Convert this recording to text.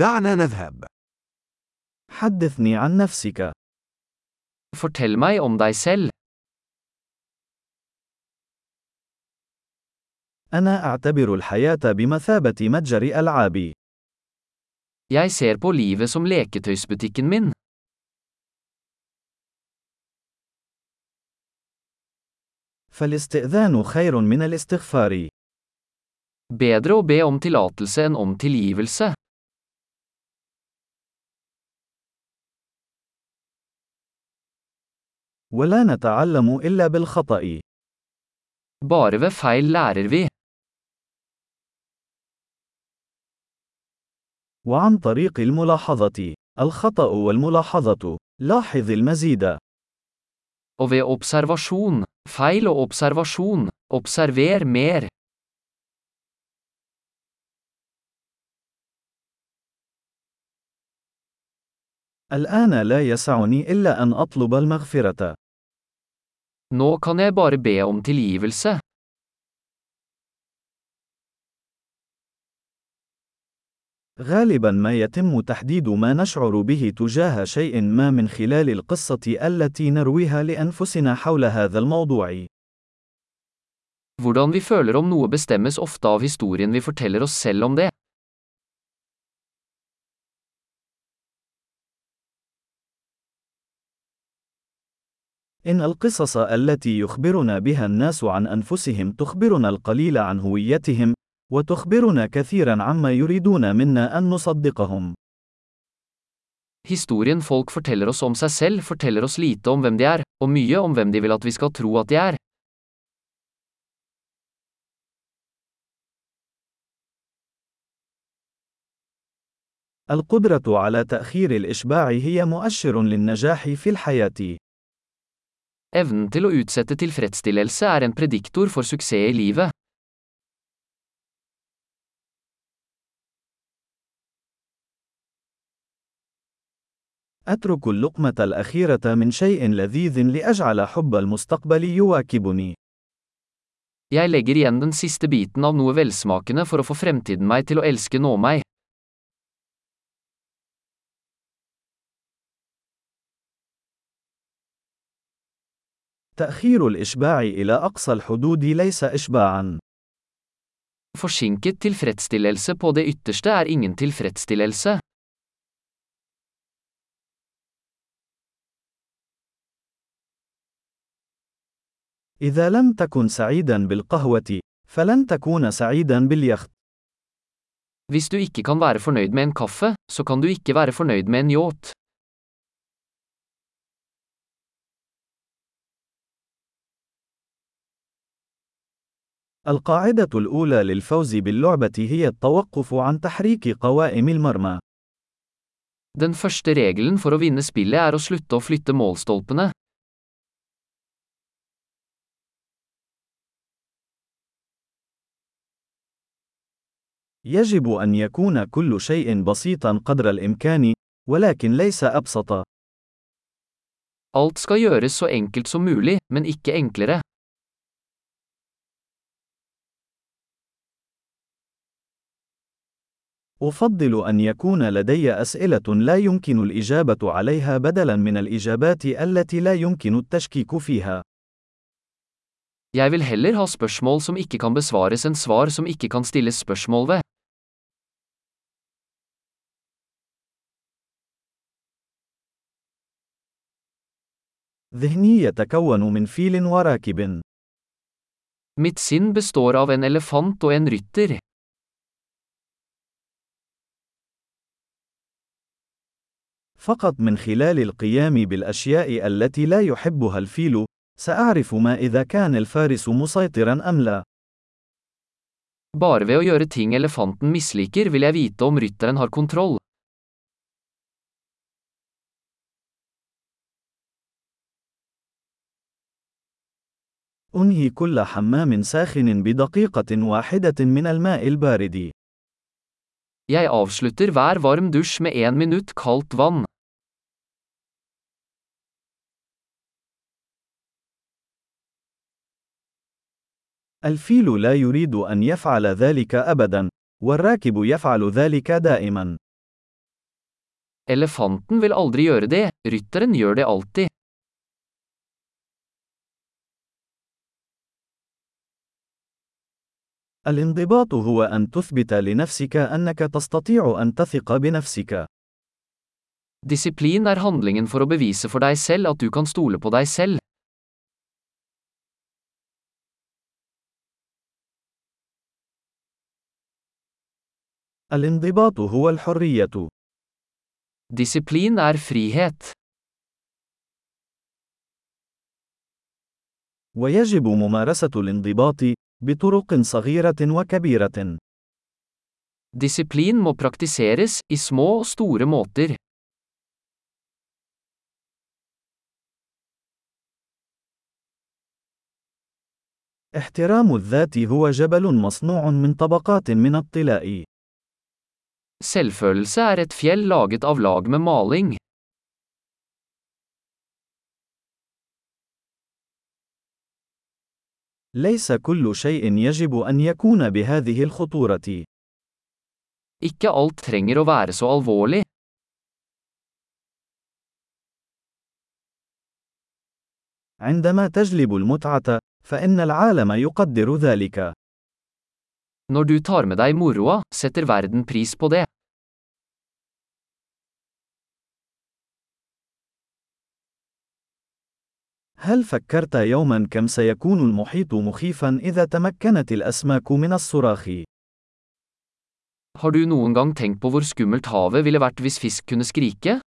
دعنا نذهب. حدثني عن نفسك. Fortell meg om deg selv. أنا أعتبر الحياة بمثابة متجر ألعاب. Jeg ser på livet som leketøysbutikken min. فالاستئذان خير من الاستغفار. Bedre å be om tillatelse enn om tilgivelse. ولا نتعلم إلا بالخطأ. Bare ved feil lærer vi. وعن طريق الملاحظة. الخطأ والملاحظة. لاحظ المزيد. Og ved observasjon. Feil og observasjon. Observer mer. الآن لا يسعني إلا أن أطلب المغفرة. Nå kan jeg bare be om tilgivelse. غالبا ما يتم تحديد ما نشعر به تجاه شيء ما من خلال القصة التي نرويها لأنفسنا حول هذا الموضوع. Hvordan vi føler om noe bestemmes ofte av historien vi forteller oss selv om det. إن القصص التي يخبرنا بها الناس عن أنفسهم تخبرنا القليل عن هويتهم، وتخبرنا كثيرا عما يريدون منا أن نصدقهم. Historien folk forteller oss om seg selv forteller oss lite om hvem de er, og mye om hvem de vil at vi skal tro at de er. القدرة على تأخير الإشباع هي مؤشر للنجاح في الحياة. Evnen til å utsette tilfredsstillelse er en prediktor for suksess i livet. أترك اللقمة الأخيرة من شيء لذيذ لأجعل حب المستقبل يواكبني. Jeg legger igjen den siste biten av noe velsmakende for å få fremtiden meg til å elske nå meg. تأخير الإشباع إلى أقصى الحدود ليس إشباعًا. Forsinket tilfredsstillelse på det ytterste er ingen tilfredsstillelse. إذا لم تكن سعيدا بالقهوة، فلن تكون سعيدا باليخت. Hvis du ikke kan være fornøyd med en kaffe, så kan du ikke være fornøyd med en yacht. القاعدة الأولى للفوز باللعبة هي التوقف عن تحريك قوائم المرمى. Den første regelen for å vinne spillet er å slutte å flytte målstolpene. يجب أن يكون كل شيء بسيطا قدر الإمكان، ولكن ليس أبسط. Alt skal gjøres så enkelt som mulig, men ikke enklere. أفضل أن يكون لدي أسئلة لا يمكن الإجابة عليها بدلاً من الإجابات التي لا يمكن التشكيك فيها. Jeg vil heller ha spørsmål som ikke kan besvares enn svar som ikke kan stilles spørsmål ved. ذهني يتكون من فيل وراكب. Mitt sinn består av en elefant og en rytter. فقط من خلال القيام بالأشياء التي لا يحبها الفيل، سأعرف ما إذا كان الفارس مسيطرا أم لا. Bare ved å gjøre ting elefanten misliker vil jeg vite om rytteren har kontroll. أنهي كل حمام ساخن بدقيقة واحدة من الماء البارد. Jeg avslutter hver varm dusj med én minutt kaldt vann. الفيل لا يريد أن يفعل ذلك أبدا، والراكب يفعل ذلك دائما. Elefanten vil aldri gjøre det, rytteren gjør det alltid. الانضباط هو أن تثبت لنفسك أنك تستطيع أن تثق بنفسك. Disiplin er handlingen for å bevise for deg selv at du kan stole på deg selv. الانضباط هو الحرية. Disiplin er frihet. ويجب ممارسة الانضباط بطرق صغيرة وكبيرة. Disiplin må praktiseres, i små og store måter. احترام الذات هو جبل مصنوع من طبقات من الطلاء. Selvfølelse er et fjell laget av lag med maling. ليس كل شيء يجب أن يكون بهذه الخطورة. Ikke alt trenger å være så alvorlig. عندما تجلب المتعة، فإن العالم يقدر ذلك. Når du tar med deg moroa, setter verden pris på det. هل فكرت يوما كم سيكون المحيط مخيفا إذا تمكنت الأسماك من الصراخ؟ Har du noen gang tenkt på hvor skummelt havet ville vært hvis fisk kunne skrike?